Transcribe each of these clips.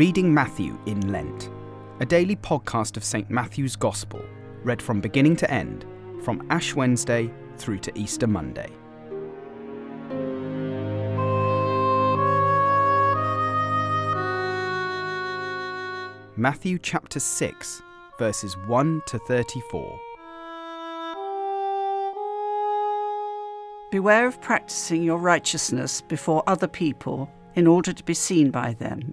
Matthew in Lent, a daily podcast of St. Matthew's Gospel, read from beginning to end, from Ash Wednesday through to Easter Monday. Matthew chapter 6, verses 1 to 34. Beware of practicing your righteousness before other people in order to be seen by them,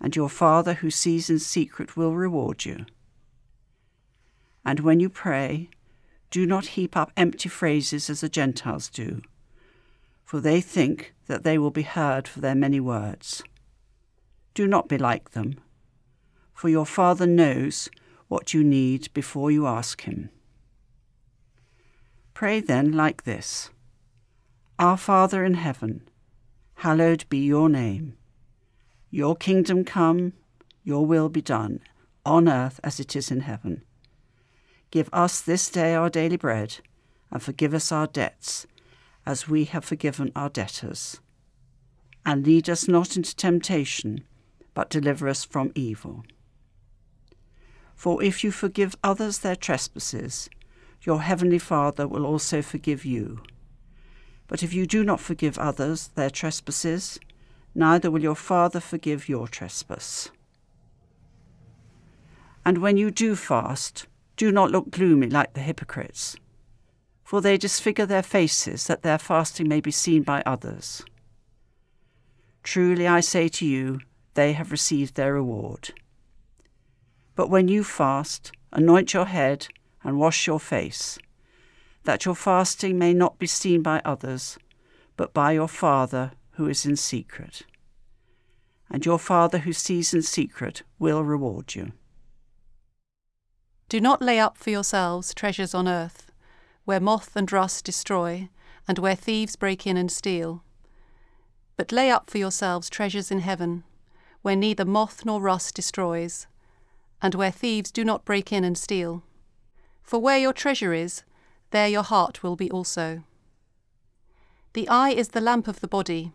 And your Father who sees in secret will reward you. And when you pray, do not heap up empty phrases as the Gentiles do, for they think that they will be heard for their many words. Do not be like them, for your Father knows what you need before you ask Him. Pray then like this Our Father in heaven, hallowed be your name. Your kingdom come, your will be done, on earth as it is in heaven. Give us this day our daily bread, and forgive us our debts, as we have forgiven our debtors. And lead us not into temptation, but deliver us from evil. For if you forgive others their trespasses, your heavenly Father will also forgive you. But if you do not forgive others their trespasses, neither will your Father forgive your trespass. And when you do fast, do not look gloomy like the hypocrites, for they disfigure their faces that their fasting may be seen by others. Truly I say to you, they have received their reward. But when you fast, anoint your head and wash your face, that your fasting may not be seen by others, but by your Father who is in secret. And your Father who sees in secret will reward you. Do not lay up for yourselves treasures on earth, where moth and rust destroy, and where thieves break in and steal. But lay up for yourselves treasures in heaven, where neither moth nor rust destroys, and where thieves do not break in and steal. For where your treasure is, there your heart will be also. The eye is the lamp of the body.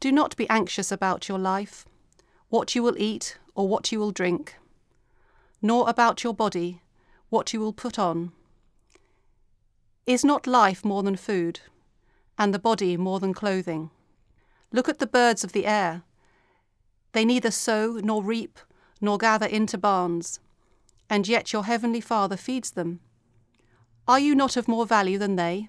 do not be anxious about your life, what you will eat or what you will drink, nor about your body, what you will put on. Is not life more than food, and the body more than clothing? Look at the birds of the air. They neither sow nor reap nor gather into barns and yet your heavenly Father feeds them. Are you not of more value than they?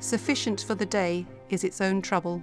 Sufficient for the day is its own trouble.